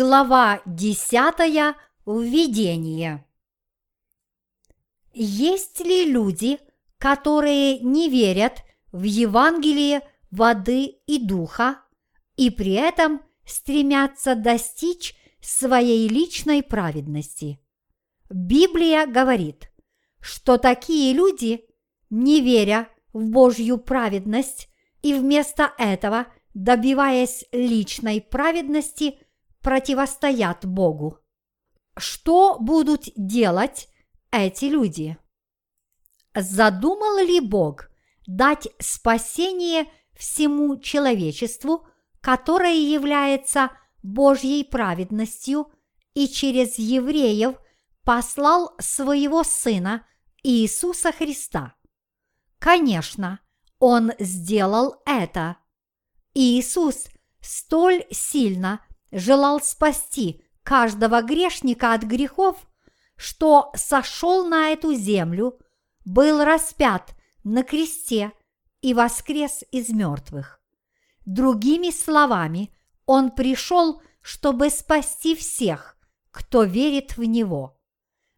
Глава десятая. Введение. Есть ли люди, которые не верят в Евангелие воды и духа и при этом стремятся достичь своей личной праведности? Библия говорит, что такие люди, не веря в Божью праведность и вместо этого добиваясь личной праведности – противостоят Богу. Что будут делать эти люди? Задумал ли Бог дать спасение всему человечеству, которое является Божьей праведностью, и через евреев послал своего Сына Иисуса Христа? Конечно, Он сделал это. Иисус столь сильно желал спасти каждого грешника от грехов, что сошел на эту землю, был распят на кресте и воскрес из мертвых. Другими словами, он пришел, чтобы спасти всех, кто верит в Него.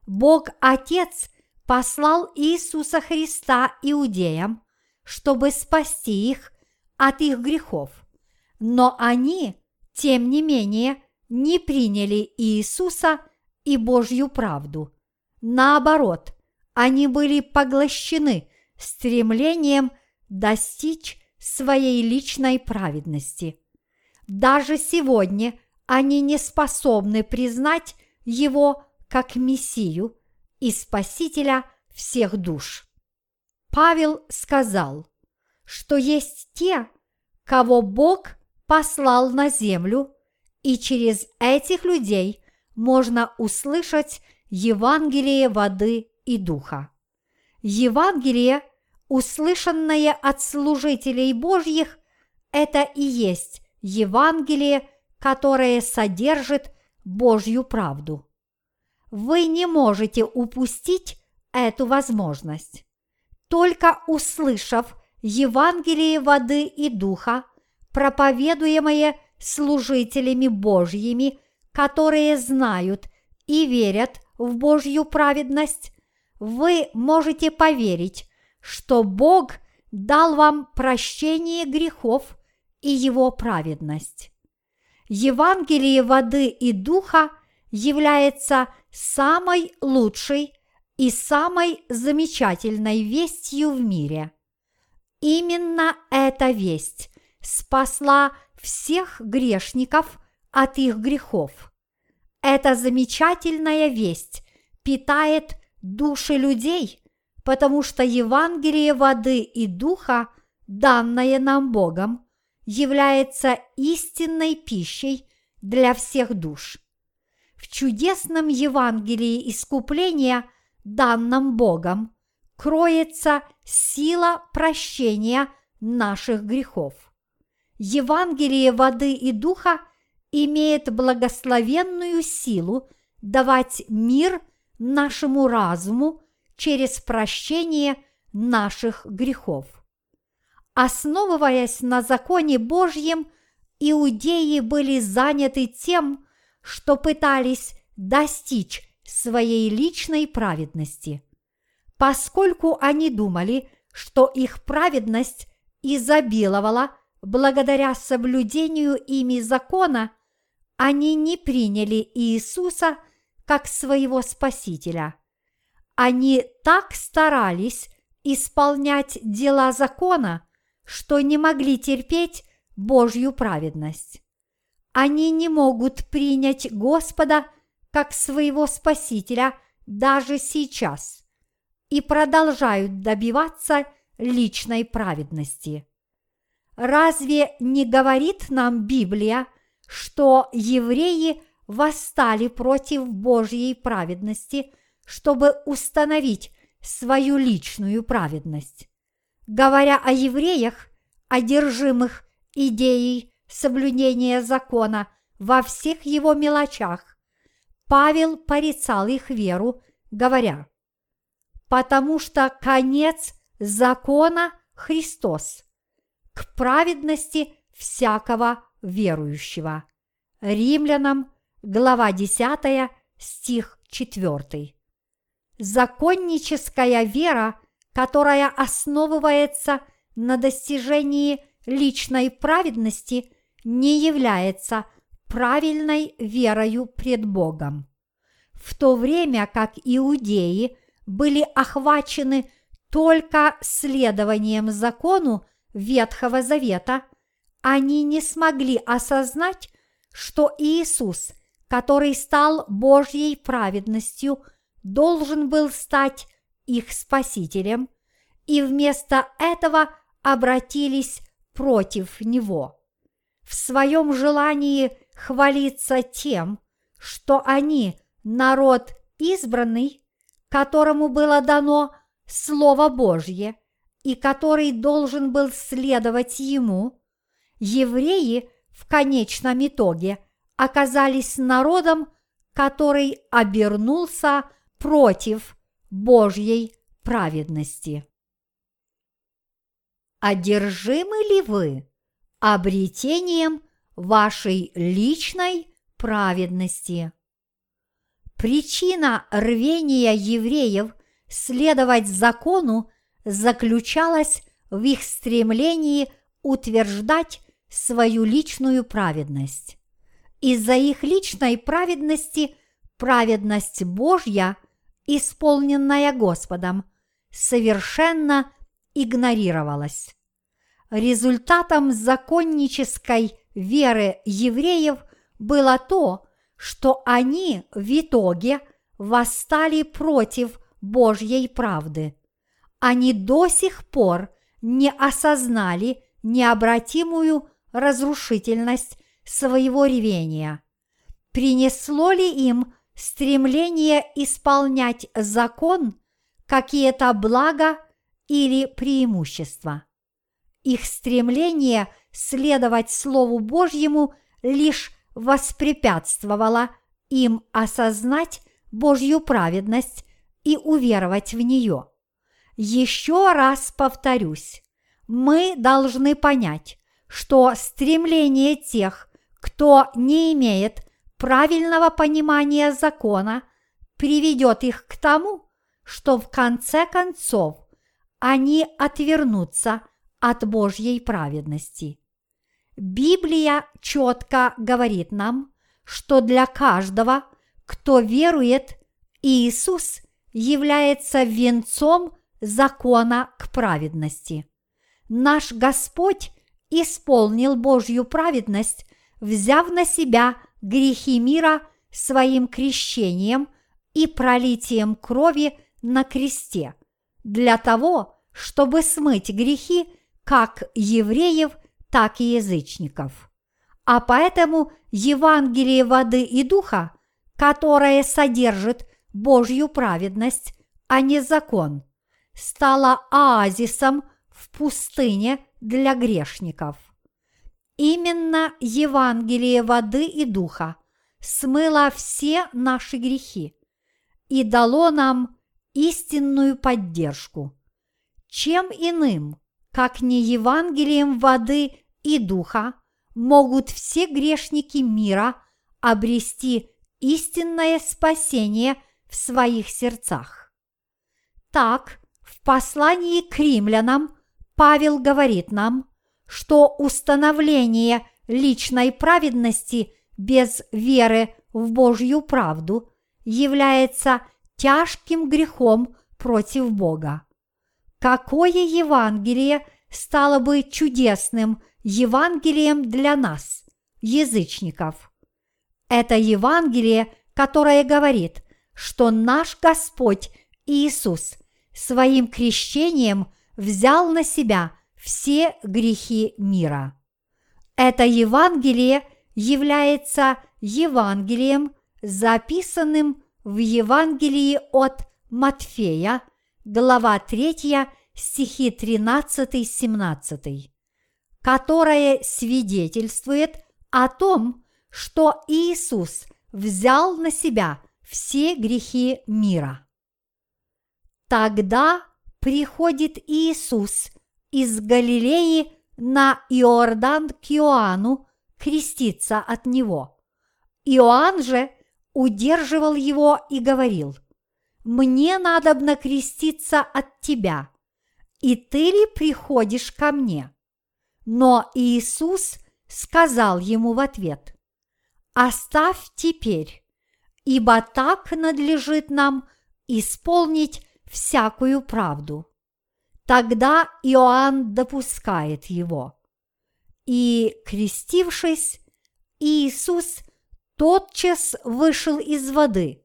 Бог Отец послал Иисуса Христа иудеям, чтобы спасти их от их грехов. Но они тем не менее не приняли Иисуса и Божью правду. Наоборот, они были поглощены стремлением достичь своей личной праведности. Даже сегодня они не способны признать Его как Мессию и Спасителя всех душ. Павел сказал, что есть те, кого Бог послал на землю, и через этих людей можно услышать Евангелие воды и духа. Евангелие, услышанное от служителей Божьих, это и есть Евангелие, которое содержит Божью правду. Вы не можете упустить эту возможность. Только услышав Евангелие воды и духа, проповедуемое служителями Божьими, которые знают и верят в Божью праведность, вы можете поверить, что Бог дал вам прощение грехов и его праведность. Евангелие воды и духа является самой лучшей и самой замечательной вестью в мире. Именно эта весть спасла всех грешников от их грехов. Эта замечательная весть питает души людей, потому что Евангелие воды и духа, данное нам Богом, является истинной пищей для всех душ. В чудесном Евангелии искупления, данном Богом, кроется сила прощения наших грехов. Евангелие воды и духа имеет благословенную силу давать мир нашему разуму через прощение наших грехов. Основываясь на законе Божьем, иудеи были заняты тем, что пытались достичь своей личной праведности. Поскольку они думали, что их праведность изобиловала благодаря соблюдению ими закона, они не приняли Иисуса как своего Спасителя. Они так старались исполнять дела закона, что не могли терпеть Божью праведность. Они не могут принять Господа как своего Спасителя даже сейчас и продолжают добиваться личной праведности. Разве не говорит нам Библия, что евреи восстали против Божьей праведности, чтобы установить свою личную праведность? Говоря о евреях, одержимых идеей соблюдения закона во всех его мелочах, Павел порицал их веру, говоря, «Потому что конец закона – Христос, к праведности всякого верующего. Римлянам, глава 10, стих 4. Законническая вера, которая основывается на достижении личной праведности, не является правильной верою пред Богом. В то время как иудеи были охвачены только следованием закону Ветхого Завета, они не смогли осознать, что Иисус, который стал Божьей праведностью, должен был стать их спасителем, и вместо этого обратились против него. В своем желании хвалиться тем, что они народ избранный, которому было дано Слово Божье и который должен был следовать ему, евреи в конечном итоге оказались народом, который обернулся против Божьей праведности. Одержимы ли вы обретением вашей личной праведности? Причина рвения евреев следовать закону заключалась в их стремлении утверждать свою личную праведность. Из-за их личной праведности праведность Божья, исполненная Господом, совершенно игнорировалась. Результатом законнической веры евреев было то, что они в итоге восстали против Божьей правды. Они до сих пор не осознали необратимую разрушительность своего ревения. Принесло ли им стремление исполнять закон какие-то блага или преимущества? Их стремление следовать Слову Божьему лишь воспрепятствовало им осознать Божью праведность и уверовать в нее. Еще раз повторюсь, мы должны понять, что стремление тех, кто не имеет правильного понимания закона, приведет их к тому, что в конце концов они отвернутся от Божьей праведности. Библия четко говорит нам, что для каждого, кто верует, Иисус является венцом закона к праведности. Наш Господь исполнил Божью праведность, взяв на себя грехи мира своим крещением и пролитием крови на кресте, для того, чтобы смыть грехи как евреев, так и язычников. А поэтому Евангелие воды и духа, которое содержит Божью праведность, а не закон, стало оазисом в пустыне для грешников. Именно Евангелие воды и духа смыло все наши грехи и дало нам истинную поддержку. Чем иным, как не Евангелием воды и духа, могут все грешники мира обрести истинное спасение в своих сердцах. Так, в послании к римлянам Павел говорит нам, что установление личной праведности без веры в Божью правду является тяжким грехом против Бога. Какое Евангелие стало бы чудесным Евангелием для нас, язычников? Это Евангелие, которое говорит, что наш Господь Иисус своим крещением взял на себя все грехи мира. Это Евангелие является Евангелием, записанным в Евангелии от Матфея, глава 3, стихи 13-17, которое свидетельствует о том, что Иисус взял на себя все грехи мира. Тогда приходит Иисус из Галилеи на Иордан к Иоанну креститься от него. Иоанн же удерживал его и говорил, «Мне надо креститься от тебя, и ты ли приходишь ко мне?» Но Иисус сказал ему в ответ, «Оставь теперь, ибо так надлежит нам исполнить всякую правду». Тогда Иоанн допускает его. И, крестившись, Иисус тотчас вышел из воды,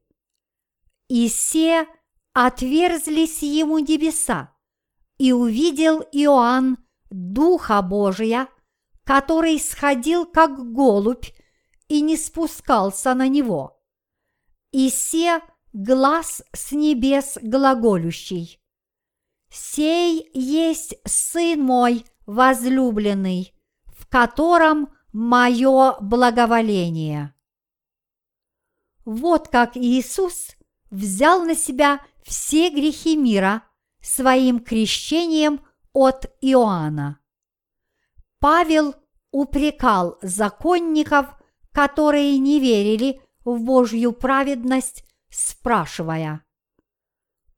и все отверзлись ему небеса, и увидел Иоанн Духа Божия, который сходил как голубь и не спускался на него. И се глаз с небес глаголющий. Сей есть Сын мой возлюбленный, в котором мое благоволение. Вот как Иисус взял на себя все грехи мира своим крещением от Иоанна. Павел упрекал законников, которые не верили в Божью праведность, спрашивая,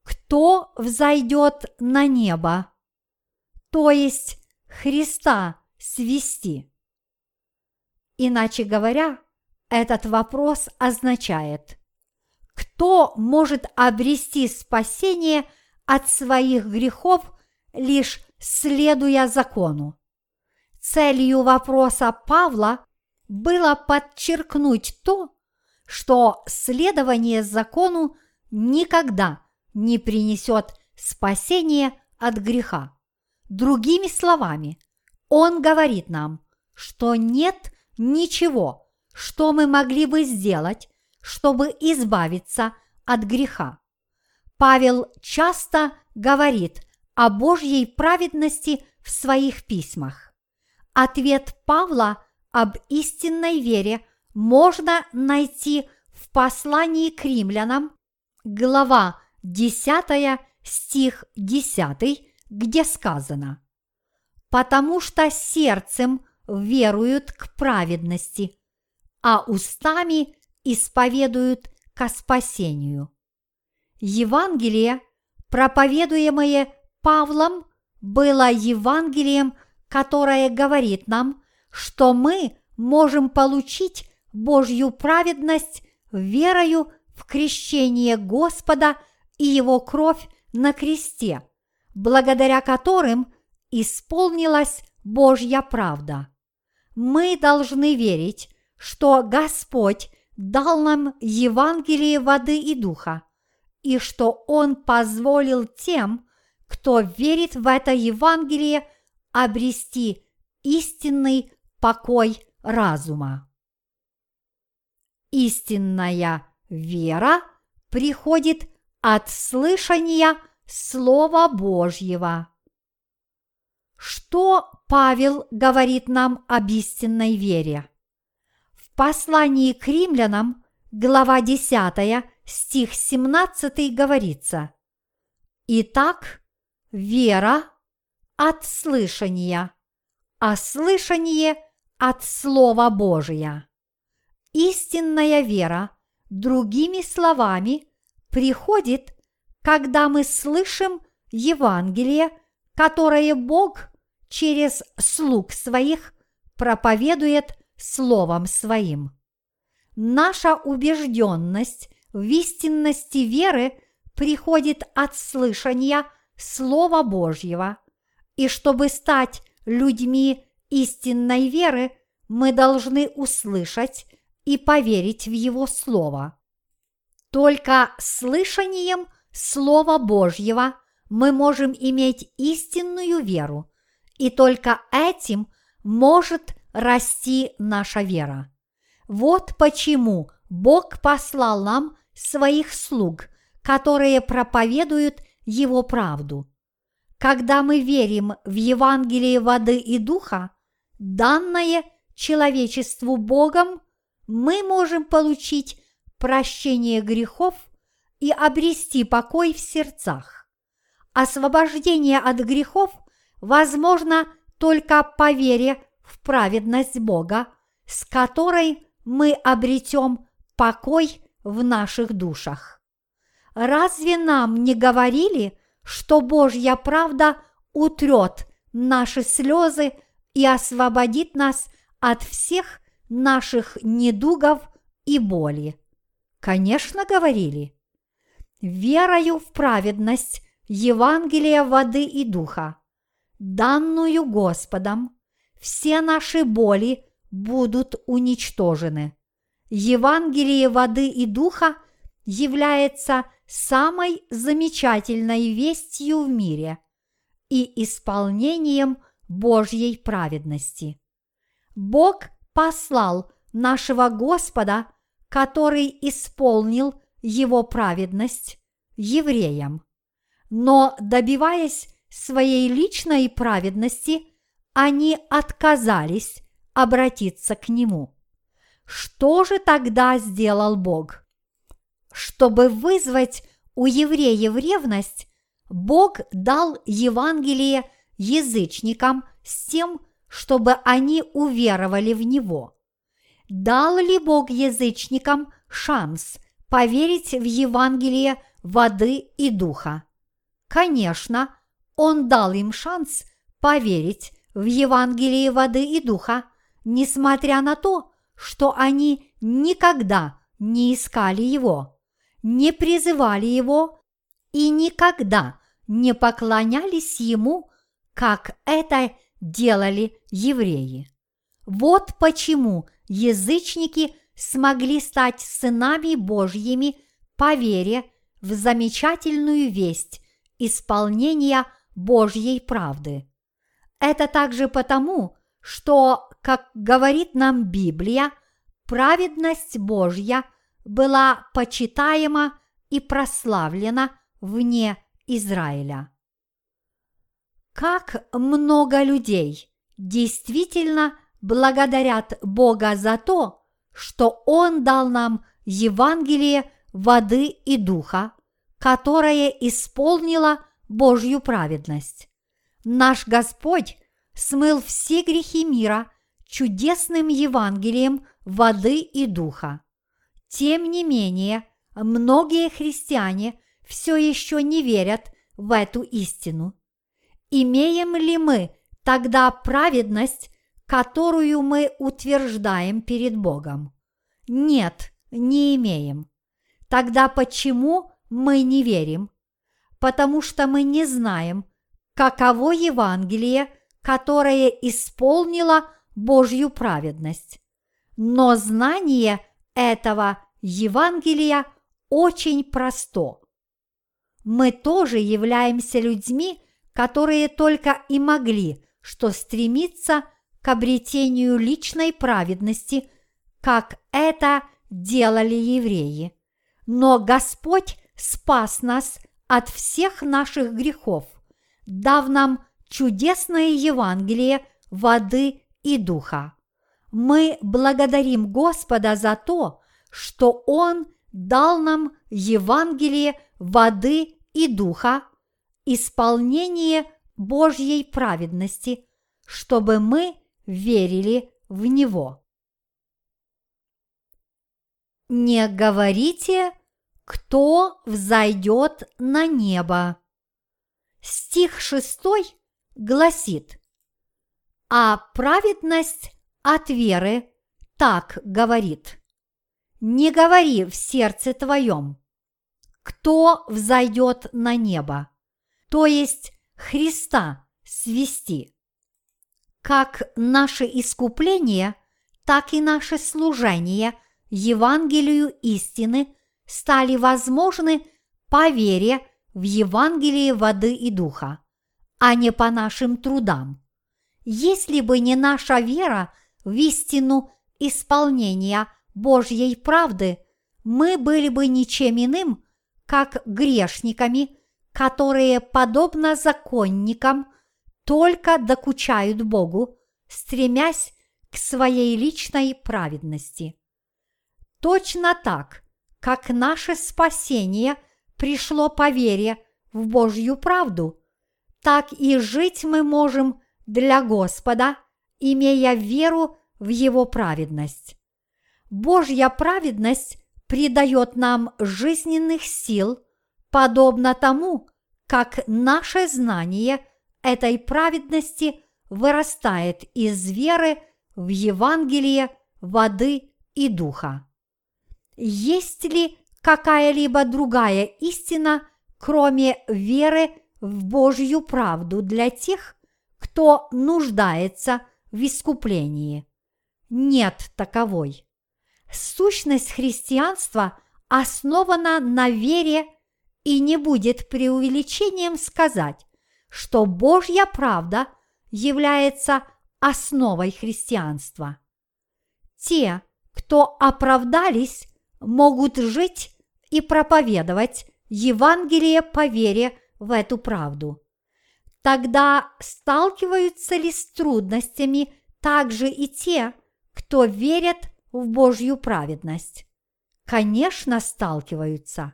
«Кто взойдет на небо?» То есть Христа свести. Иначе говоря, этот вопрос означает, кто может обрести спасение от своих грехов, лишь следуя закону? Целью вопроса Павла было подчеркнуть то, что следование закону никогда не принесет спасения от греха. Другими словами, он говорит нам, что нет ничего, что мы могли бы сделать, чтобы избавиться от греха. Павел часто говорит о Божьей праведности в своих письмах. Ответ Павла об истинной вере можно найти в послании к римлянам, глава 10, стих 10, где сказано «Потому что сердцем веруют к праведности, а устами исповедуют ко спасению». Евангелие, проповедуемое Павлом, было Евангелием, которое говорит нам, что мы можем получить Божью праведность верою в крещение Господа и Его кровь на кресте, благодаря которым исполнилась Божья правда. Мы должны верить, что Господь дал нам Евангелие воды и духа, и что Он позволил тем, кто верит в это Евангелие, обрести истинный покой разума. Истинная вера приходит от слышания Слова Божьего. Что Павел говорит нам об истинной вере? В послании к римлянам, глава 10, стих 17 говорится «Итак, вера от слышания, а слышание от Слова Божия». Истинная вера, другими словами, приходит, когда мы слышим Евангелие, которое Бог через слуг своих проповедует Словом Своим. Наша убежденность в истинности веры приходит от слышания Слова Божьего, и чтобы стать людьми истинной веры, мы должны услышать и поверить в Его Слово. Только слышанием Слова Божьего мы можем иметь истинную веру, и только этим может расти наша вера. Вот почему Бог послал нам своих слуг, которые проповедуют Его правду. Когда мы верим в Евангелие воды и духа, данное человечеству Богом, мы можем получить прощение грехов и обрести покой в сердцах. Освобождение от грехов возможно только по вере в праведность Бога, с которой мы обретем покой в наших душах. Разве нам не говорили, что Божья правда утрет наши слезы и освободит нас от всех наших недугов и боли? Конечно, говорили. Верою в праведность Евангелия воды и духа, данную Господом, все наши боли будут уничтожены. Евангелие воды и духа является самой замечательной вестью в мире и исполнением Божьей праведности. Бог послал нашего Господа, который исполнил его праведность евреям. Но добиваясь своей личной праведности, они отказались обратиться к Нему. Что же тогда сделал Бог? Чтобы вызвать у евреев ревность, Бог дал Евангелие язычникам с тем, чтобы они уверовали в Него. Дал ли Бог язычникам шанс поверить в Евангелие воды и духа? Конечно, Он дал им шанс поверить в Евангелие воды и духа, несмотря на то, что они никогда не искали его, не призывали его и никогда не поклонялись ему, как это делали евреи. Вот почему язычники смогли стать сынами Божьими по вере в замечательную весть исполнения Божьей правды. Это также потому, что, как говорит нам Библия, праведность Божья была почитаема и прославлена вне Израиля. Как много людей действительно благодарят Бога за то, что Он дал нам Евангелие воды и духа, которое исполнило Божью праведность. Наш Господь смыл все грехи мира чудесным Евангелием воды и духа. Тем не менее, многие христиане все еще не верят в эту истину. Имеем ли мы тогда праведность, которую мы утверждаем перед Богом? Нет, не имеем. Тогда почему мы не верим? Потому что мы не знаем, каково Евангелие, которое исполнило Божью праведность. Но знание этого Евангелия очень просто. Мы тоже являемся людьми, которые только и могли что стремиться к обретению личной праведности, как это делали евреи. Но Господь спас нас от всех наших грехов, дав нам чудесное Евангелие воды и духа. Мы благодарим Господа за то, что Он дал нам Евангелие воды и духа, исполнение Божьей праведности, чтобы мы верили в Него. Не говорите кто взойдет на небо? Стих шестой гласит, а праведность от веры так говорит. Не говори в сердце твоем, кто взойдет на небо, то есть Христа свести. Как наше искупление, так и наше служение Евангелию истины – стали возможны по вере в Евангелие воды и духа, а не по нашим трудам. Если бы не наша вера в истину исполнения Божьей правды, мы были бы ничем иным, как грешниками, которые, подобно законникам, только докучают Богу, стремясь к своей личной праведности. Точно так – как наше спасение пришло по вере в Божью правду, так и жить мы можем для Господа, имея веру в Его праведность. Божья праведность придает нам жизненных сил, подобно тому, как наше знание этой праведности вырастает из веры в Евангелие воды и духа. Есть ли какая-либо другая истина, кроме веры в Божью правду для тех, кто нуждается в искуплении? Нет таковой. Сущность христианства основана на вере и не будет преувеличением сказать, что Божья правда является основой христианства. Те, кто оправдались, могут жить и проповедовать Евангелие по вере в эту правду. Тогда сталкиваются ли с трудностями также и те, кто верят в Божью праведность? Конечно, сталкиваются.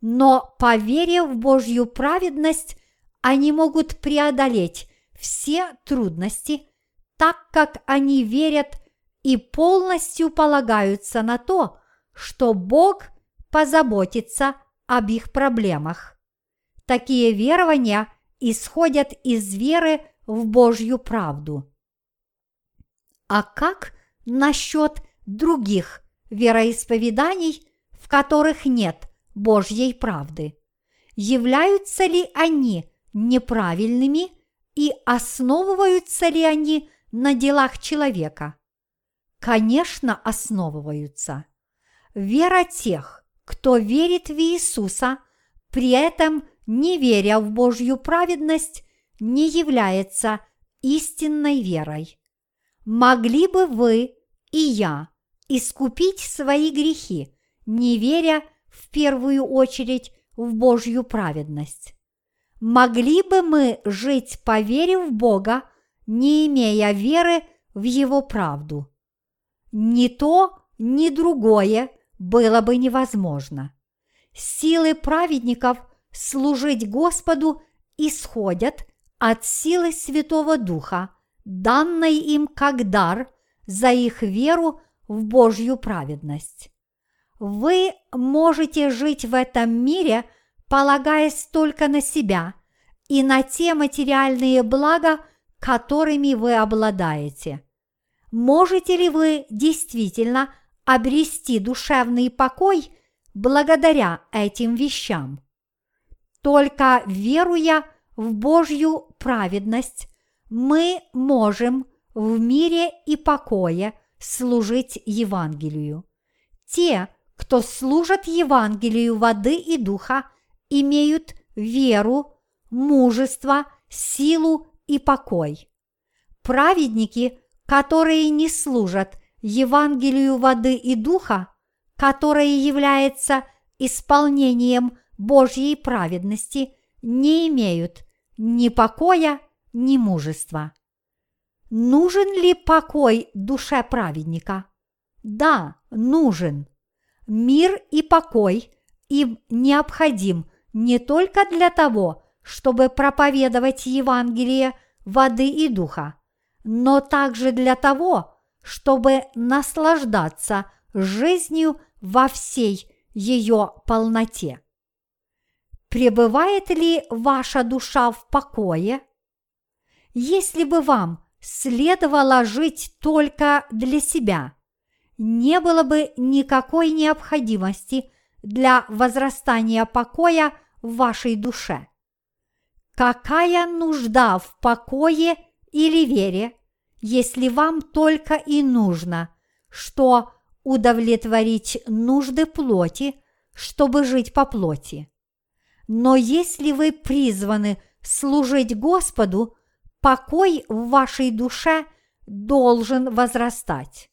Но по вере в Божью праведность они могут преодолеть все трудности, так как они верят и полностью полагаются на то, что Бог позаботится об их проблемах. Такие верования исходят из веры в Божью правду. А как насчет других вероисповеданий, в которых нет Божьей правды? Являются ли они неправильными и основываются ли они на делах человека? Конечно, основываются. Вера тех, кто верит в Иисуса, при этом не веря в Божью праведность, не является истинной верой. Могли бы вы и я искупить свои грехи, не веря в первую очередь в Божью праведность? Могли бы мы жить по вере в Бога, не имея веры в Его правду? Ни то, ни другое было бы невозможно. Силы праведников служить Господу исходят от силы Святого Духа, данной им как дар за их веру в Божью праведность. Вы можете жить в этом мире, полагаясь только на себя и на те материальные блага, которыми вы обладаете. Можете ли вы действительно обрести душевный покой благодаря этим вещам? Только веруя в Божью праведность, мы можем в мире и покое служить Евангелию. Те, кто служат Евангелию воды и духа, имеют веру, мужество, силу и покой. Праведники, которые не служат Евангелию воды и духа, которое является исполнением Божьей праведности, не имеют ни покоя, ни мужества. Нужен ли покой душе праведника? Да, нужен. Мир и покой им необходим не только для того, чтобы проповедовать Евангелие воды и духа, но также для того, чтобы наслаждаться жизнью во всей ее полноте. Пребывает ли ваша душа в покое? Если бы вам следовало жить только для себя, не было бы никакой необходимости для возрастания покоя в вашей душе. Какая нужда в покое или вере, если вам только и нужно, что удовлетворить нужды плоти, чтобы жить по плоти? Но если вы призваны служить Господу, покой в вашей душе должен возрастать.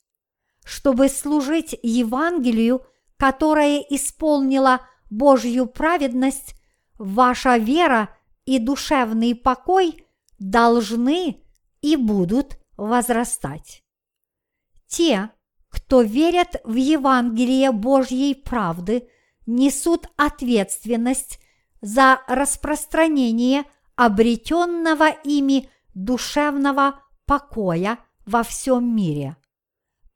Чтобы служить Евангелию, которое исполнило Божью праведность, ваша вера и душевный покой должны и будут возрастать. Те, кто верят в Евангелие Божьей правды, несут ответственность за распространение обретенного ими душевного покоя во всем мире.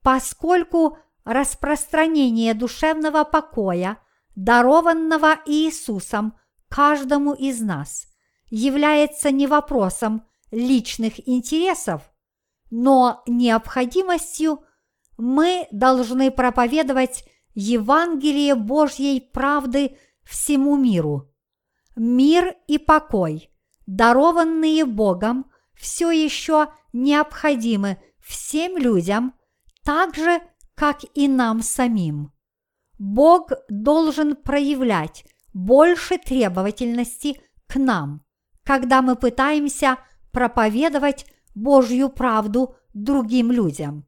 Поскольку распространение душевного покоя, дарованного Иисусом каждому из нас, является не вопросом личных интересов, но необходимостью мы должны проповедовать Евангелие Божьей правды всему миру. Мир и покой, дарованные Богом, все еще необходимы всем людям, так же, как и нам самим. Бог должен проявлять больше требовательности к нам, когда мы пытаемся проповедовать Божью правду другим людям.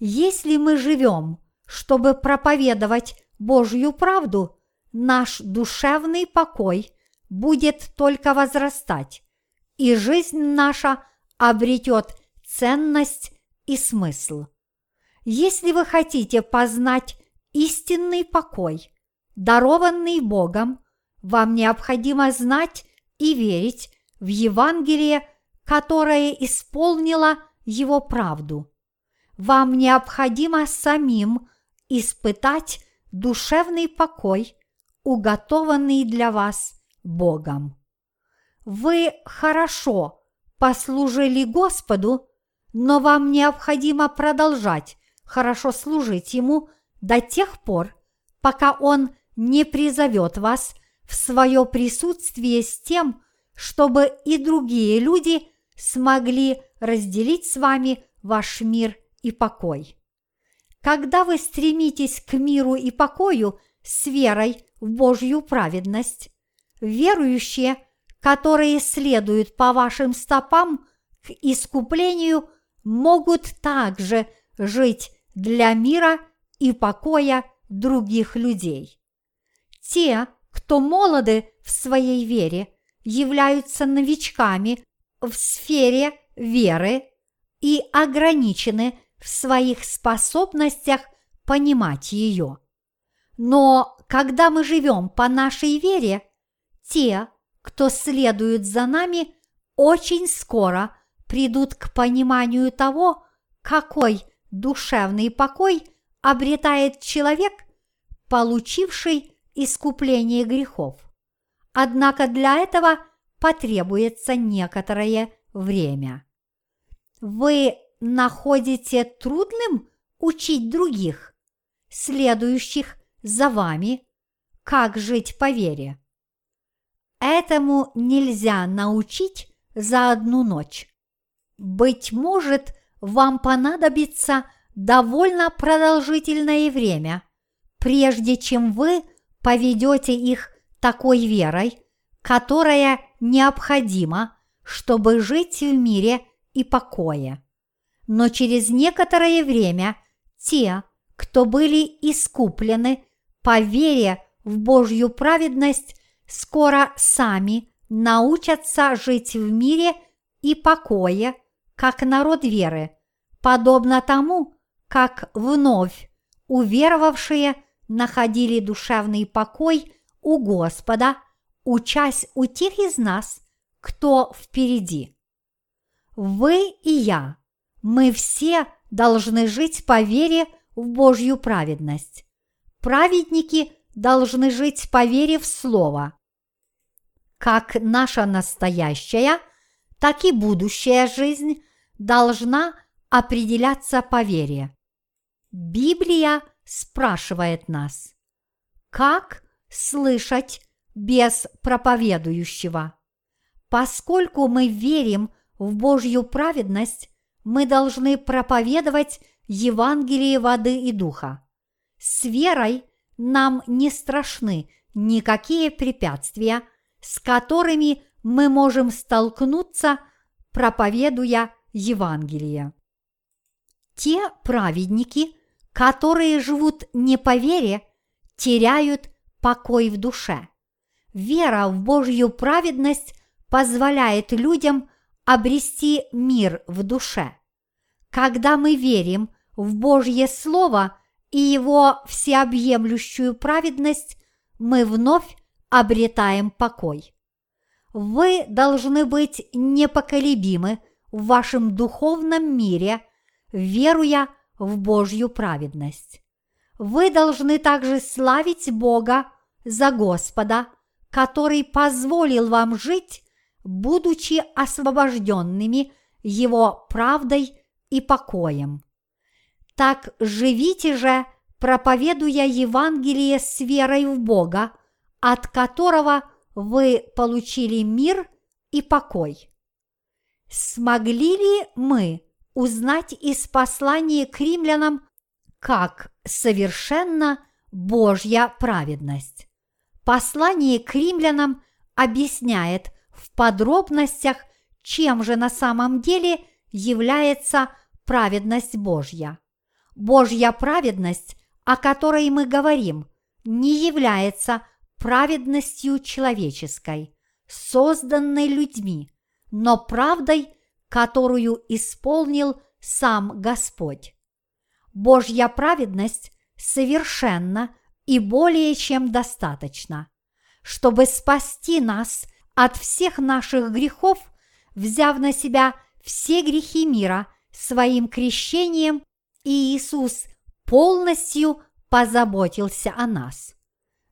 Если мы живем, чтобы проповедовать Божью правду, наш душевный покой будет только возрастать, и жизнь наша обретет ценность и смысл. Если вы хотите познать истинный покой, дарованный Богом, вам необходимо знать и верить в Евангелие, которое исполнило его правду. Вам необходимо самим испытать душевный покой, уготованный для вас Богом. Вы хорошо послужили Господу, но вам необходимо продолжать хорошо служить Ему до тех пор, пока Он не призовет вас в свое присутствие с тем, чтобы и другие люди смогли разделить с вами ваш мир и покой. Когда вы стремитесь к миру и покою с верой в Божью праведность, верующие, которые следуют по вашим стопам к искуплению, могут также жить для мира и покоя других людей. Те, кто молоды в своей вере, являются новичками в сфере веры и ограничены в своих способностях понимать ее. Но когда мы живем по нашей вере, те, кто следует за нами, очень скоро придут к пониманию того, какой душевный покой обретает человек, получивший искупление грехов. Однако для этого потребуется некоторое время. Вы находите трудным учить других, следующих за вами, как жить по вере. Этому нельзя научить за одну ночь. Быть может, вам понадобится довольно продолжительное время, прежде чем вы поведете их такой верой, которая необходима, чтобы жить в мире и покое. Но через некоторое время те, кто были искуплены по вере в Божью праведность, скоро сами научатся жить в мире и покое, как народ веры, подобно тому, как вновь уверовавшие находили душевный покой у Господа, учась у тех из нас, кто впереди. Вы и я, мы все должны жить по вере в Божью праведность. Праведники должны жить по вере в Слово. Как наша настоящая, так и будущая жизнь должна определяться по вере. Библия спрашивает нас, как слышать без проповедующего? Поскольку мы верим в Божью праведность, мы должны проповедовать Евангелие воды и духа. С верой нам не страшны никакие препятствия, с которыми мы можем столкнуться, проповедуя Евангелие. Те праведники, которые живут не по вере, теряют покой в душе. Вера в Божью праведность позволяет людям обрести мир в душе. Когда мы верим в Божье Слово и Его всеобъемлющую праведность, мы вновь обретаем покой. Вы должны быть непоколебимы в вашем духовном мире, веруя в Божью праведность. вы должны также славить Бога за Господа, который позволил вам жить, будучи освобожденными Его правдой и покоем. Так живите же, проповедуя Евангелие с верой в Бога, от которого вы получили мир и покой. Смогли ли мы узнать из послания к римлянам, как совершенно Божья праведность? Послание к римлянам объясняет в подробностях, чем же на самом деле является праведность Божья. Божья праведность, о которой мы говорим, не является праведностью человеческой, созданной людьми, но правдой, которую исполнил сам Господь. Божья праведность совершенна и более чем достаточно, чтобы спасти нас от всех наших грехов, взяв на себя все грехи мира своим крещением, и Иисус полностью позаботился о нас.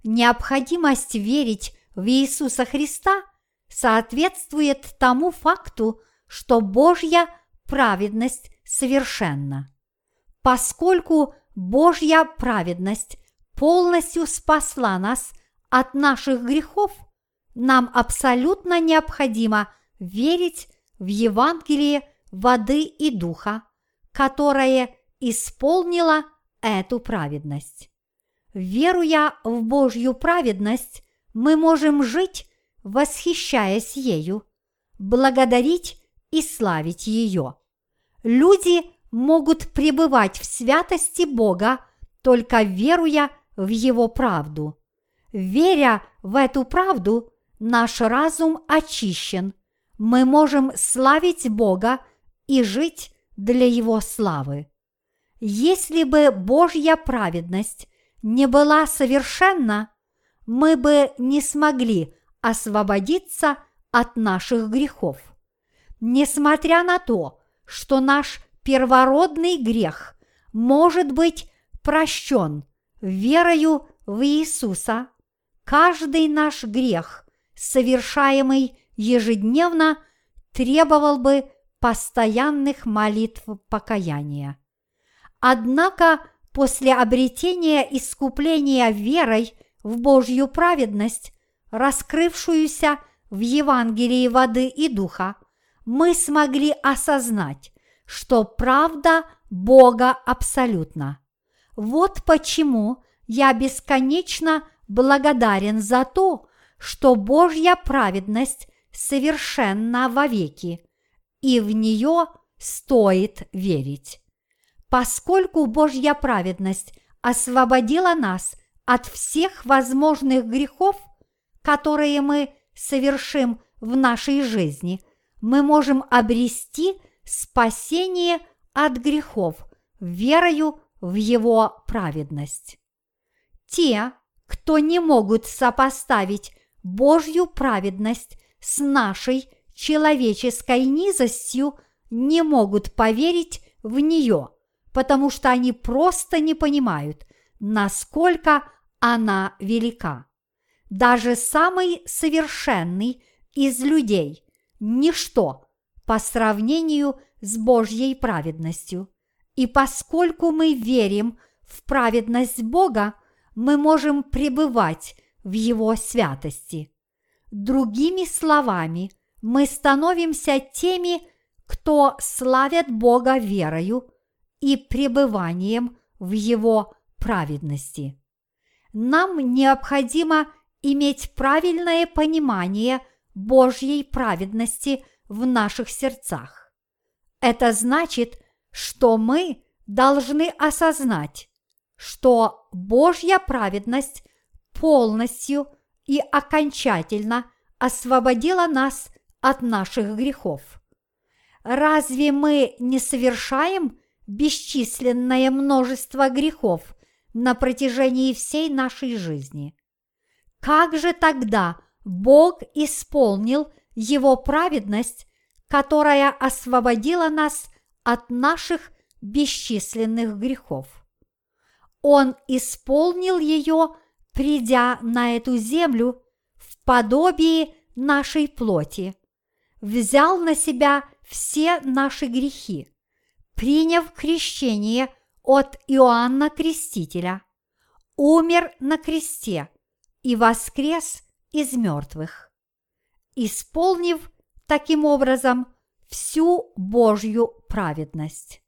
Необходимость верить в Иисуса Христа соответствует тому факту, что Божья праведность совершенна. Поскольку Божья праведность полностью спасла нас от наших грехов, нам абсолютно необходимо верить в Евангелие воды и духа, которое исполнило эту праведность. Веруя в Божью праведность, мы можем жить, восхищаясь ею, благодарить и славить ее. Люди могут пребывать в святости Бога, только веруя в Его правду. Веря в эту правду, наш разум очищен. Мы можем славить Бога и жить для Его славы. Если бы Божья праведность не была совершенна, мы бы не смогли освободиться от наших грехов. Несмотря на то, что наш первородный грех может быть прощен верою в Иисуса, каждый наш грех, совершаемый ежедневно, требовал бы постоянных молитв покаяния. Однако после обретения искупления верой в Божью праведность, раскрывшуюся в Евангелии воды и духа, мы смогли осознать, что правда Бога абсолютна. Вот почему я бесконечно благодарен за то, что Божья праведность совершенна вовеки, и в нее стоит верить. Поскольку Божья праведность освободила нас от всех возможных грехов, которые мы совершим в нашей жизни, мы можем обрести спасение от грехов верою в Его праведность. Те, кто не могут сопоставить Божью праведность с нашей человеческой низостью, не могут поверить в нее, потому что они просто не понимают, насколько она велика. Даже самый совершенный из людей – ничто по сравнению с Божьей праведностью. И поскольку мы верим в праведность Бога, мы можем пребывать в Его святости. Другими словами, мы становимся теми, кто славят Бога верою и пребыванием в Его праведности. Нам необходимо иметь правильное понимание Божьей праведности в наших сердцах. Это значит, что мы должны осознать, что Божья праведность полностью и окончательно освободила нас от наших грехов. Разве мы не совершаем бесчисленное множество грехов на протяжении всей нашей жизни. Как же тогда Бог исполнил Его праведность, которая освободила нас от наших бесчисленных грехов? Он исполнил ее, придя на эту землю в подобии нашей плоти, взял на себя все наши грехи, приняв крещение от Иоанна Крестителя, умер на кресте и воскрес из мертвых, исполнив таким образом всю Божью праведность.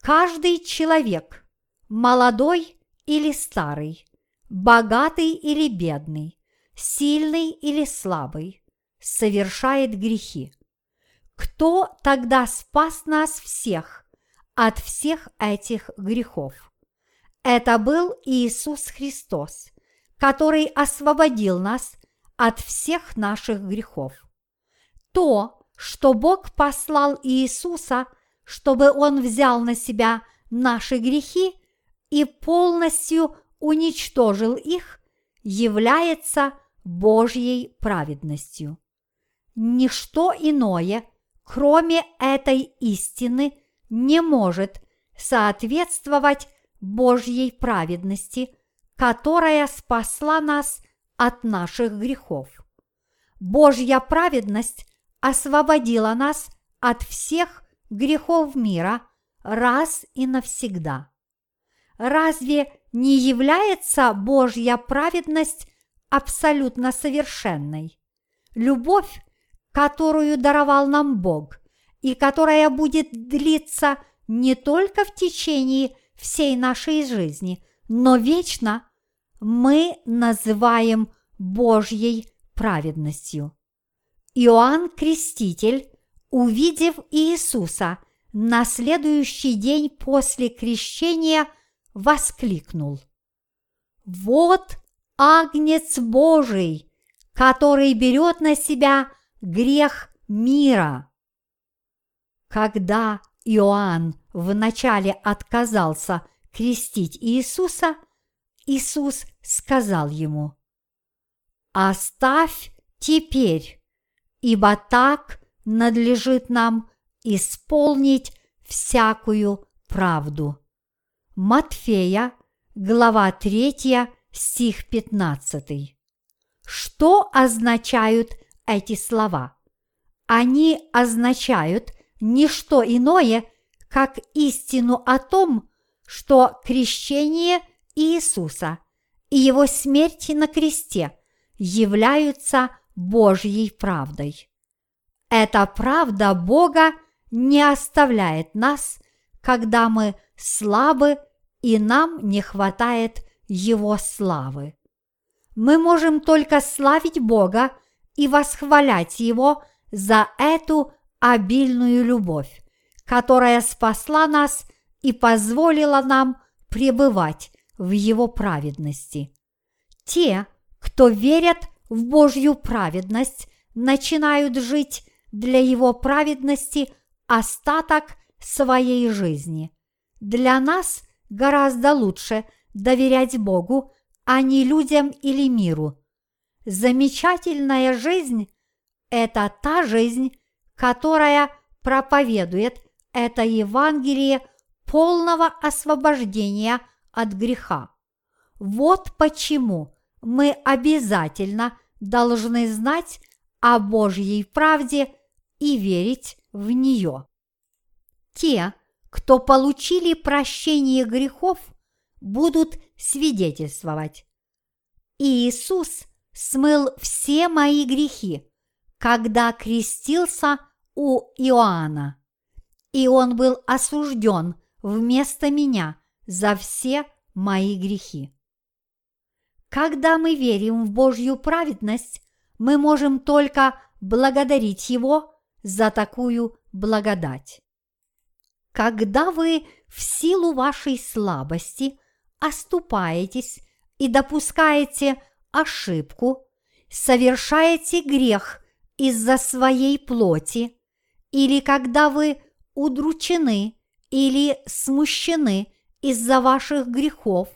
Каждый человек, молодой или старый, богатый или бедный, сильный или слабый, совершает грехи. Кто тогда спас нас всех от всех этих грехов? Это был Иисус Христос, который освободил нас от всех наших грехов. То, что Бог послал Иисуса, чтобы Он взял на себя наши грехи и полностью уничтожил их, является Божьей праведностью. Ничто иное, кроме этой истины, не может соответствовать Божьей праведности, которая спасла нас от наших грехов. Божья праведность освободила нас от всех грехов мира раз и навсегда. Разве не является Божья праведность абсолютно совершенной? Любовь, которую даровал нам Бог, и которая будет длиться не только в течение всей нашей жизни, но вечно, мы называем Божьей праведностью. Иоанн Креститель, увидев Иисуса на следующий день после крещения, воскликнул. Вот Агнец Божий, который берет на себя грех мира. Когда Иоанн вначале отказался крестить Иисуса, Иисус сказал ему, «Оставь теперь, ибо так надлежит нам исполнить всякую правду». Матфея, глава 3, стих 15. Что означают эти слова? Они означают не что иное, как истину о том, что крещение Иисуса и его смерть на кресте являются Божьей правдой. Эта правда Бога не оставляет нас, когда мы слабы и нам не хватает Его славы. Мы можем только славить Бога и восхвалять Его за эту обильную любовь, которая спасла нас и позволила нам пребывать в Его праведности. Те, кто верят в Божью праведность, начинают жить для Его праведности остаток своей жизни. Для нас гораздо лучше доверять Богу, а не людям или миру. Замечательная жизнь – это та жизнь, которая проповедует это Евангелие полного освобождения от греха. Вот почему мы обязательно должны знать о Божьей правде и верить в нее. Те, кто получили прощение грехов, будут свидетельствовать. Иисус смыл все мои грехи, когда крестился у Иоанна, и он был осужден вместо меня за все мои грехи. Когда мы верим в Божью праведность, мы можем только благодарить Его за такую благодать. Когда вы в силу вашей слабости оступаетесь и допускаете ошибку, совершаете грех из-за своей плоти, или когда вы удручены или смущены из-за ваших грехов,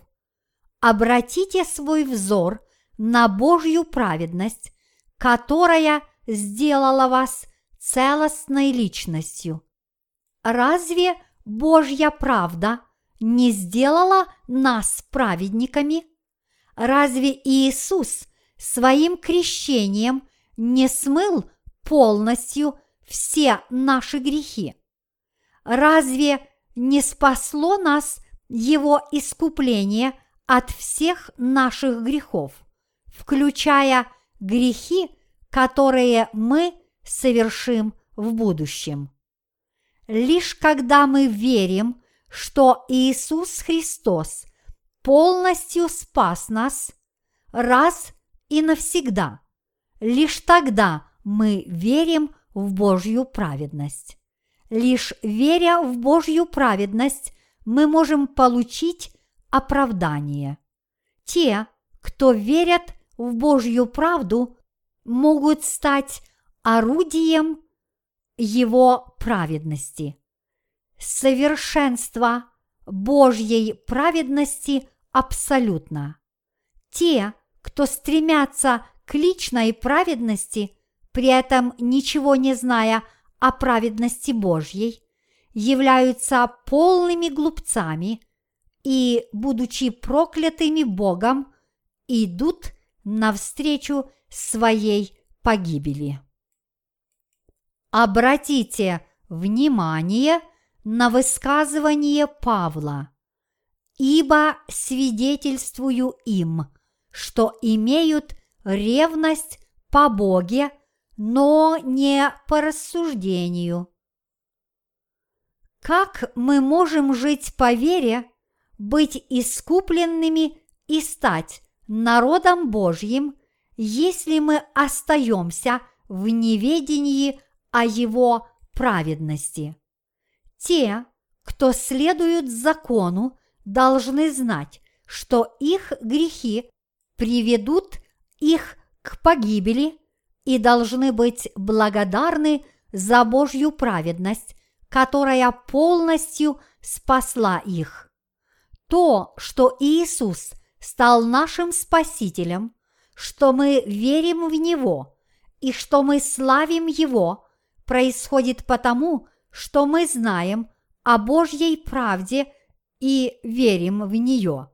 обратите свой взор на Божью праведность, которая сделала вас целостной личностью. Разве Божья правда не сделала нас праведниками? Разве Иисус своим крещением не смыл полностью все наши грехи? Разве не спасло нас Его искупление от всех наших грехов, включая грехи, которые мы совершим в будущем? Лишь когда мы верим, что Иисус Христос полностью спас нас раз и навсегда, лишь тогда мы верим в Божью праведность. Лишь веря в Божью праведность, мы можем получить оправдание. Те, кто верят в Божью правду, могут стать орудием Его праведности. Совершенство Божьей праведности абсолютно. Те, кто стремятся к личной праведности, при этом ничего не зная о праведности Божьей, являются полными глупцами и, будучи проклятыми Богом, идут навстречу своей погибели. Обратите внимание на высказывание Павла, ибо свидетельствую им, что имеют ревность по Боге – но не по рассуждению. Как мы можем жить по вере, быть искупленными и стать народом Божьим, если мы остаемся в неведении о Его праведности? Те, кто следуют закону, должны знать, что их грехи приведут их к погибели – и должны быть благодарны за Божью праведность, которая полностью спасла их. То, что Иисус стал нашим Спасителем, что мы верим в Него и что мы славим Его, происходит потому, что мы знаем о Божьей правде и верим в нее.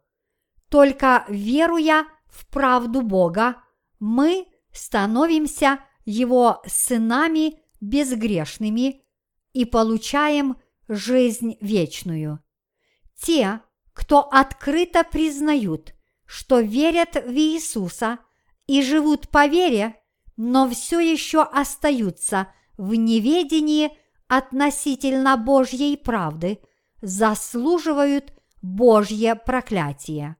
Только веруя в правду Бога, мы становимся Его сынами безгрешными и получаем жизнь вечную. Те, кто открыто признают, что верят в Иисуса и живут по вере, но все еще остаются в неведении относительно Божьей правды, заслуживают Божье проклятие.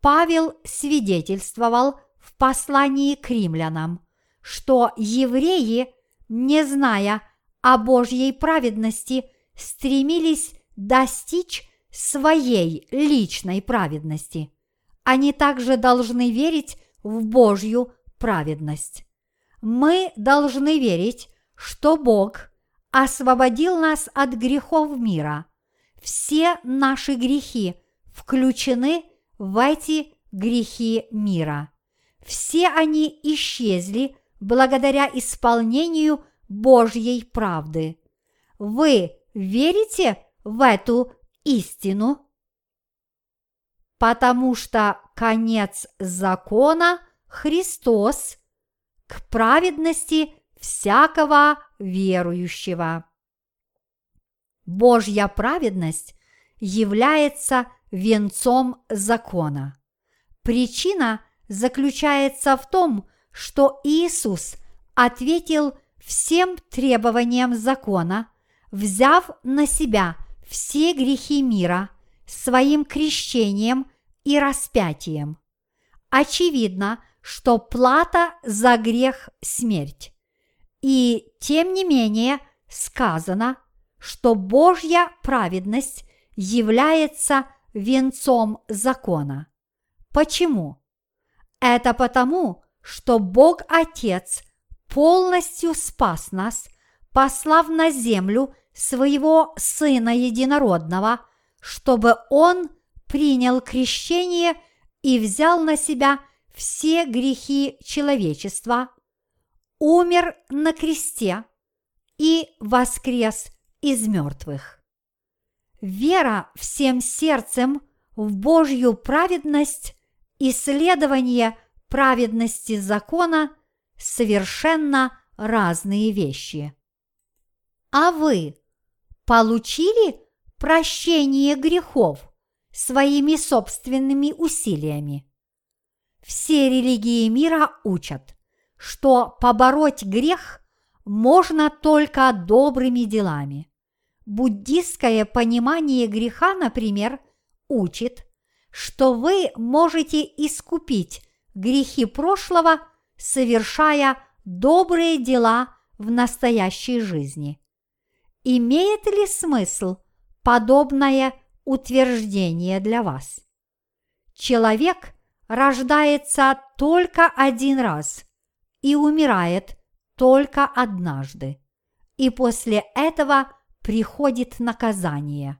Павел свидетельствовал в послании к римлянам, что евреи, не зная о Божьей праведности, стремились достичь своей личной праведности. Они также должны верить в Божью праведность. Мы должны верить, что Бог освободил нас от грехов мира. Все наши грехи включены в эти грехи мира. Все они исчезли благодаря исполнению Божьей правды. Вы верите в эту истину? Потому что конец закона Христос к праведности всякого верующего. Божья праведность является венцом закона. Причина – заключается в том, что Иисус ответил всем требованиям закона, взяв на себя все грехи мира своим крещением и распятием. Очевидно, что плата за грех – смерть. И тем не менее сказано, что Божья праведность является венцом закона. Почему? Это потому, что Бог Отец полностью спас нас, послав на землю своего Сына Единородного, чтобы Он принял крещение и взял на себя все грехи человечества, умер на кресте и воскрес из мертвых. вера всем сердцем в Божью праведность и следование праведности закона совершенно разные вещи. А вы получили прощение грехов своими собственными усилиями? Все религии мира учат, что побороть грех можно только добрыми делами. Буддистское понимание греха, например, учит, что вы можете искупить грехи прошлого, совершая добрые дела в настоящей жизни. Имеет ли смысл подобное утверждение для вас? Человек рождается только один раз и умирает только однажды, и после этого приходит наказание.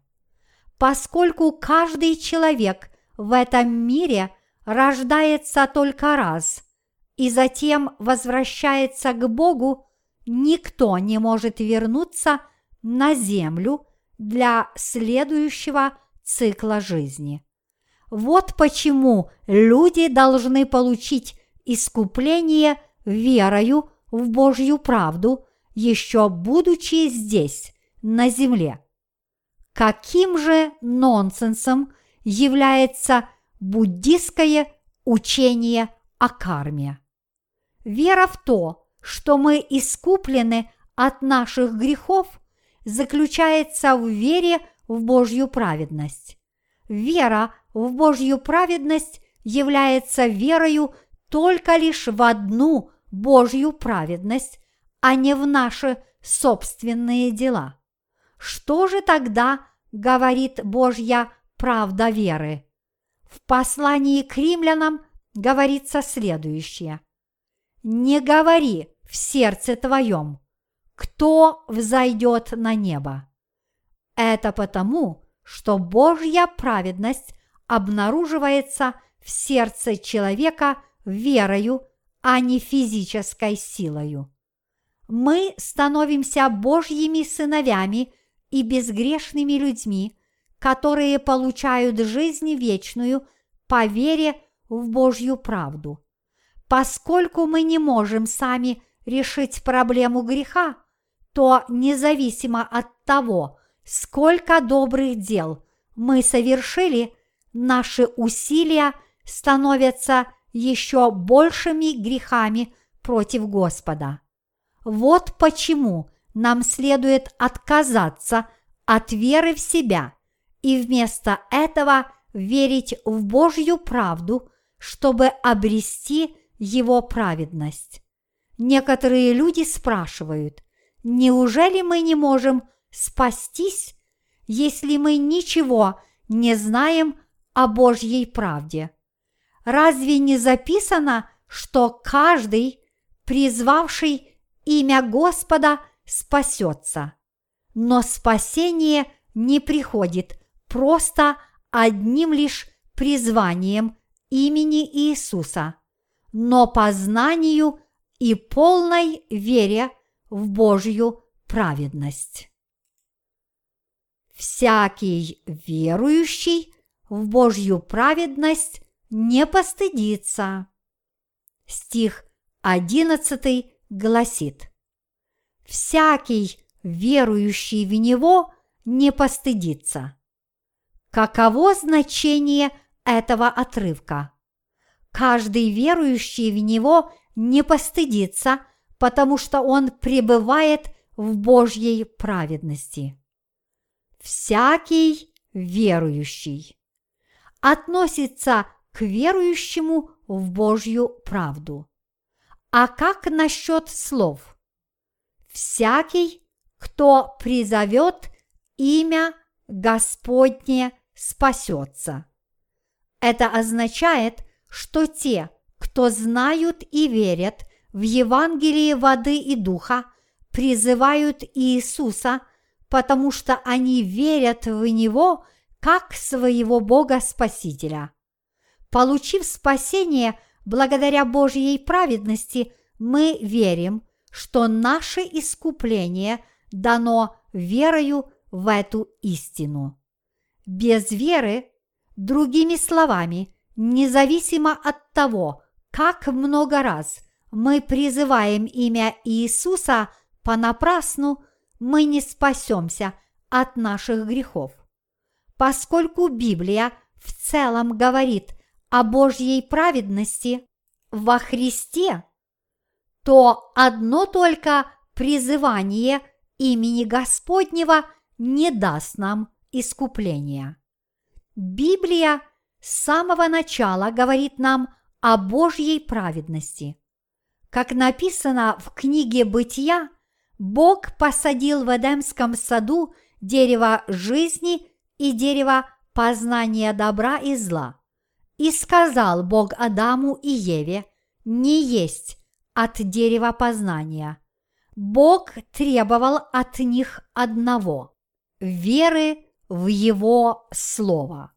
Поскольку каждый человек в этом мире рождается только раз и затем возвращается к Богу, никто не может вернуться на землю для следующего цикла жизни. Вот почему люди должны получить искупление верою в Божью правду, еще будучи здесь, на земле. Каким же нонсенсом является буддистское учение о карме? Вера в то, что мы искуплены от наших грехов, заключается в вере в Божью праведность. Вера в Божью праведность является верою только лишь в одну Божью праведность, а не в наши собственные дела. Что же тогда говорит Божья правда веры? В послании к римлянам говорится следующее. «Не говори в сердце твоем, кто взойдет на небо». Это потому, что Божья праведность обнаруживается в сердце человека верою, а не физической силою. Мы становимся Божьими сыновьями и безгрешными людьми, которые получают жизнь вечную по вере в Божью правду. Поскольку мы не можем сами решить проблему греха, то независимо от того, сколько добрых дел мы совершили, наши усилия становятся еще большими грехами против Господа. Вот почему нам следует отказаться от веры в себя и вместо этого верить в Божью правду, чтобы обрести Его праведность. Некоторые люди спрашивают, неужели мы не можем спастись, если мы ничего не знаем о Божьей правде? Разве не записано, что каждый, призвавший имя Господа, спасется? Но спасение не приходит просто одним лишь призванием имени Иисуса, но по знанию и полной вере в Божью праведность. Всякий верующий в Божью праведность не постыдится. Стих 11 гласит «Всякий, верующий в Него, не постыдится». Каково значение этого отрывка? Каждый верующий в Него не постыдится, потому что он пребывает в Божьей праведности. Всякий верующий относится к верующему в Божью правду. А как насчет слов? Всякий, кто призовет имя Господне, спасется. Это означает, что те, кто знают и верят в Евангелие воды и духа, призывают Иисуса, потому что они верят в Него как своего Бога-Спасителя. Получив спасение благодаря Божьей праведности, мы верим, что наше искупление дано верою в эту истину. Без веры, другими словами, независимо от того, как много раз мы призываем имя Иисуса понапрасну, мы не спасемся от наших грехов. Поскольку Библия в целом говорит о Божьей праведности во Христе, то одно только призывание имени Господнего не даст нам искупления. Библия с самого начала говорит нам о Божьей праведности. Как написано в книге «Бытия», Бог посадил в Эдемском саду дерево жизни и дерево познания добра и зла. И сказал Бог Адаму и Еве не есть от дерева познания. Бог требовал от них одного – веры в Его Слово.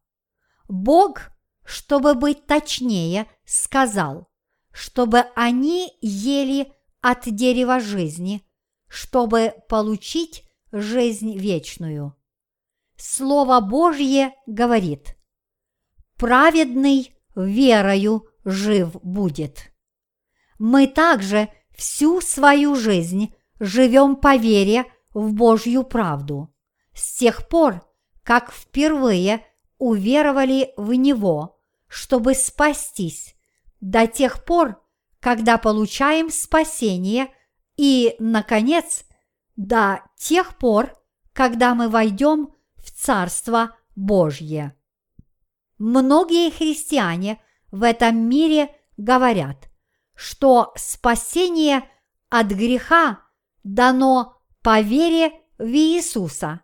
Бог, чтобы быть точнее, сказал, чтобы они ели от дерева жизни, чтобы получить жизнь вечную. Слово Божье говорит, праведный верою жив будет. Мы также всю свою жизнь живем по вере в Божью правду. С тех пор, как впервые уверовали в Него, чтобы спастись, до тех пор, когда получаем спасение и, наконец, до тех пор, когда мы войдем в Царство Божье. Многие христиане в этом мире говорят, что спасение от греха дано по вере в Иисуса,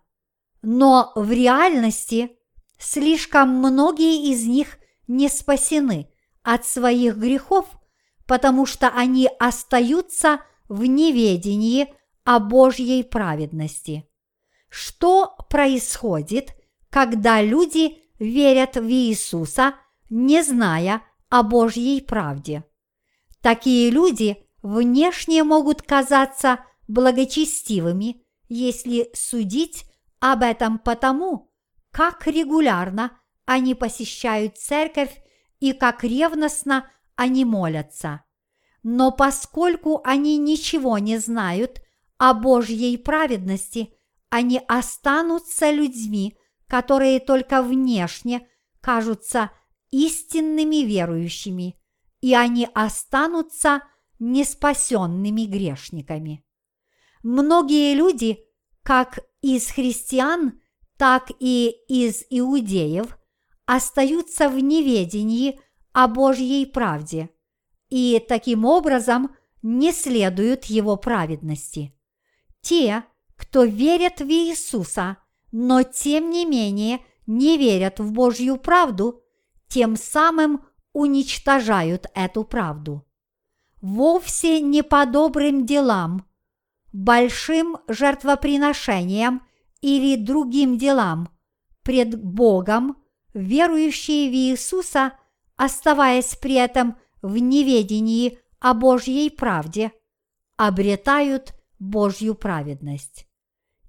но в реальности слишком многие из них не спасены от своих грехов, потому что они остаются в неведении о Божьей праведности. Что происходит, когда люди верят в Иисуса, не зная о Божьей правде? Такие люди внешне могут казаться благочестивыми, если судить об этом потому, как регулярно они посещают церковь и как ревностно они молятся. Но поскольку они ничего не знают о Божьей праведности – они останутся людьми, которые только внешне кажутся истинными верующими, и они останутся неспасенными грешниками. Многие люди, как из христиан, так и из иудеев, остаются в неведении о Божьей правде и таким образом не следуют его праведности. Те, кто верит в Иисуса, но тем не менее не верят в Божью правду, тем самым уничтожают эту правду. Вовсе не по добрым делам, большим жертвоприношениям или другим делам пред Богом, верующие в Иисуса, оставаясь при этом в неведении о Божьей правде, обретают Божью праведность.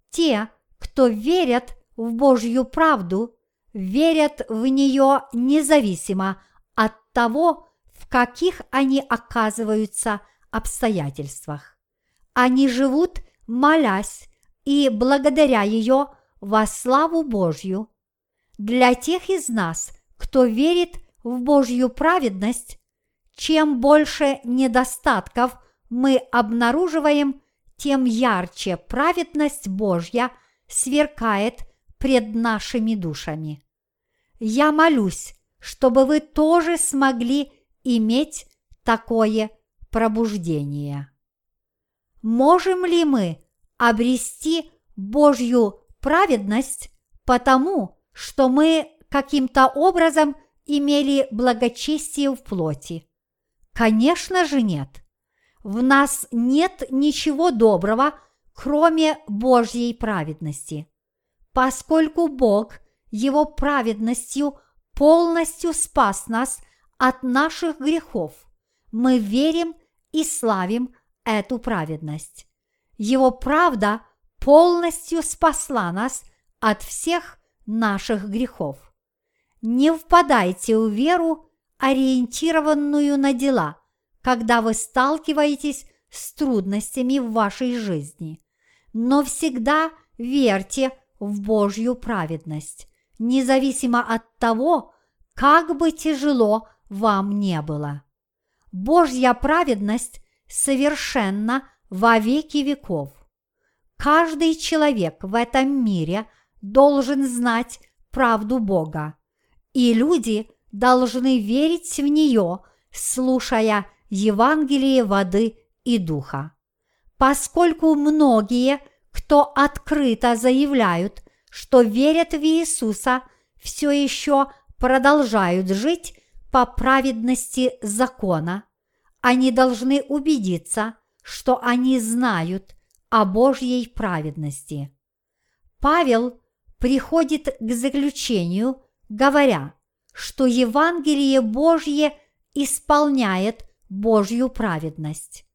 Те, кто верят в Божью правду, верят в нее независимо от того, в каких они оказываются обстоятельствах. Они живут, молясь и благодаря ее во славу Божью. Для тех из нас, кто верит в Божью праведность, чем больше недостатков мы обнаруживаем тем ярче праведность Божья сверкает пред нашими душами. Я молюсь, чтобы вы тоже смогли иметь такое пробуждение. Можем ли мы обрести Божью праведность потому, что мы каким-то образом имели благочестие в плоти? Конечно же нет в нас нет ничего доброго, кроме Божьей праведности. Поскольку Бог Его праведностью полностью спас нас от наших грехов, мы верим и славим эту праведность. Его правда полностью спасла нас от всех наших грехов. Не впадайте в веру, ориентированную на дела, когда вы сталкиваетесь с трудностями в вашей жизни, но всегда верьте в Божью праведность, независимо от того, как бы тяжело вам не было. Божья праведность совершенна во веки веков. Каждый человек в этом мире должен знать правду Бога, и люди должны верить в нее, слушая Евангелие воды и духа. Поскольку многие, кто открыто заявляют, что верят в Иисуса, все еще продолжают жить по праведности закона, они должны убедиться, что они знают о Божьей праведности. Павел приходит к заключению, говоря, что Евангелие Божье исполняет Божью праведность.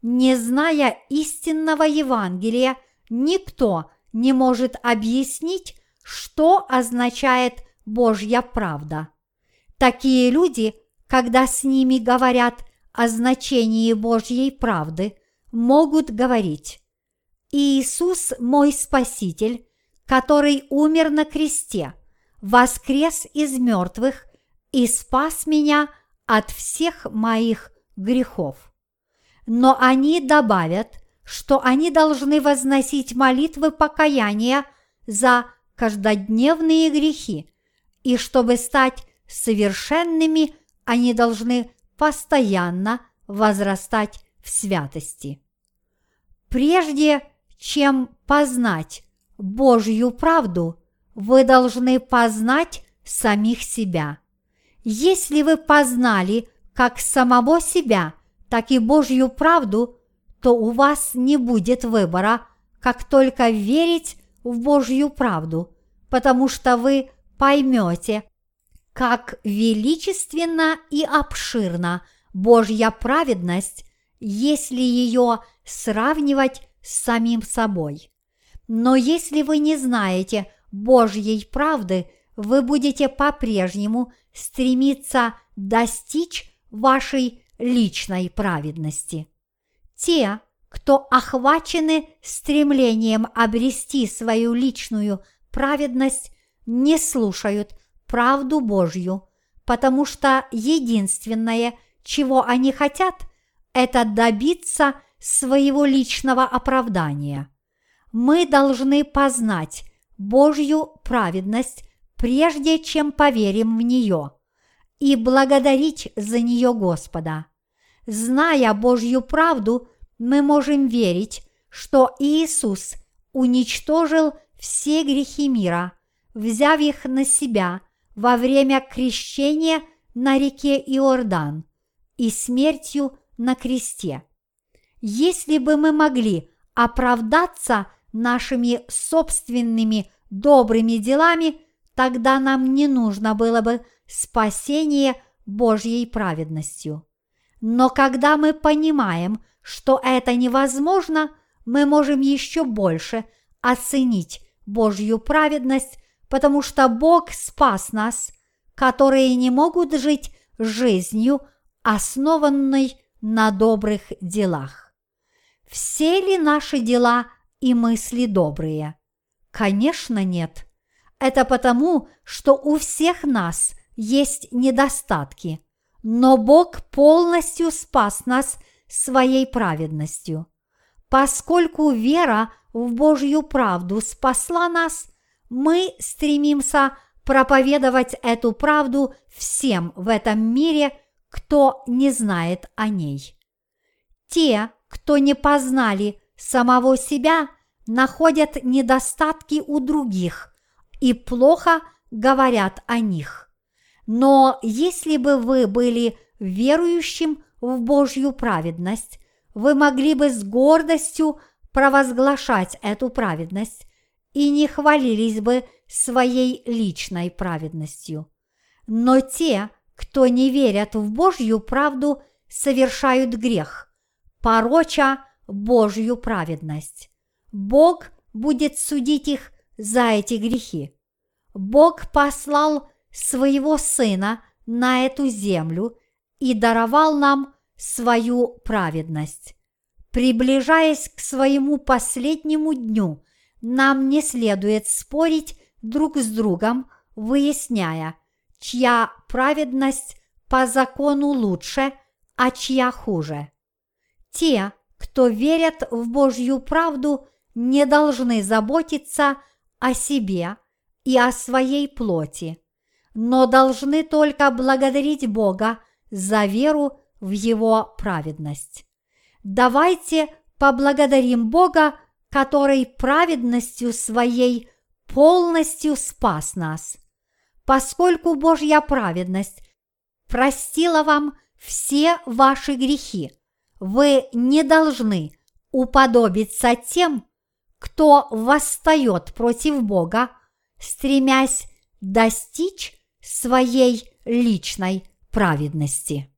Не зная истинного Евангелия, никто не может объяснить, что означает Божья правда. Такие люди, когда с ними говорят о значении Божьей правды, могут говорить «Иисус мой Спаситель, который умер на кресте, воскрес из мертвых и спас меня от всех моих грехов». Но они добавят, что они должны возносить молитвы покаяния за каждодневные грехи, и чтобы стать совершенными, они должны постоянно возрастать в святости. Прежде чем познать Божью правду, вы должны познать самих себя. Если вы познали как самого себя, так и Божью правду, то у вас не будет выбора, как только верить в Божью правду, потому что вы поймете, как величественна и обширна Божья праведность, если ее сравнивать с самим собой. Но если вы не знаете Божьей правды, вы будете по-прежнему стремиться достичь вашей личной праведности. Те, кто охвачены стремлением обрести свою личную праведность, не слушают правду Божью, потому что единственное, чего они хотят, это добиться своего личного оправдания. Мы должны познать Божью праведность, прежде чем поверим в нее, и благодарить за нее Господа. Зная Божью правду, мы можем верить, что Иисус уничтожил все грехи мира, взяв их на себя – во время крещения на реке Иордан и смертью на кресте. Если бы мы могли оправдаться нашими собственными добрыми делами, тогда нам не нужно было бы спасение Божьей праведностью. Но когда мы понимаем, что это невозможно, мы можем еще больше оценить Божью праведность потому что Бог спас нас, которые не могут жить жизнью, основанной на добрых делах. Все ли наши дела и мысли добрые? Конечно, нет. Это потому, что у всех нас есть недостатки, но Бог полностью спас нас своей праведностью. Поскольку вера в Божью правду спасла нас, мы стремимся проповедовать эту правду всем в этом мире, кто не знает о ней. Те, кто не познали самого себя, находят недостатки у других и плохо говорят о них. Но если бы вы были верующим в Божью праведность, вы могли бы с гордостью провозглашать эту праведность и не хвалились бы своей личной праведностью. Но те, кто не верят в Божью правду, совершают грех, пороча Божью праведность. Бог будет судить их за эти грехи. Бог послал своего Сына на эту землю и даровал нам свою праведность. Приближаясь к своему последнему дню, нам не следует спорить друг с другом, выясняя, чья праведность по закону лучше, а чья хуже. Те, кто верят в Божью правду, не должны заботиться о себе и о своей плоти, но должны только благодарить Бога за веру в Его праведность. Давайте поблагодарим Бога, который праведностью своей полностью спас нас. Поскольку Божья праведность простила вам все ваши грехи, вы не должны уподобиться тем, кто восстает против Бога, стремясь достичь своей личной праведности.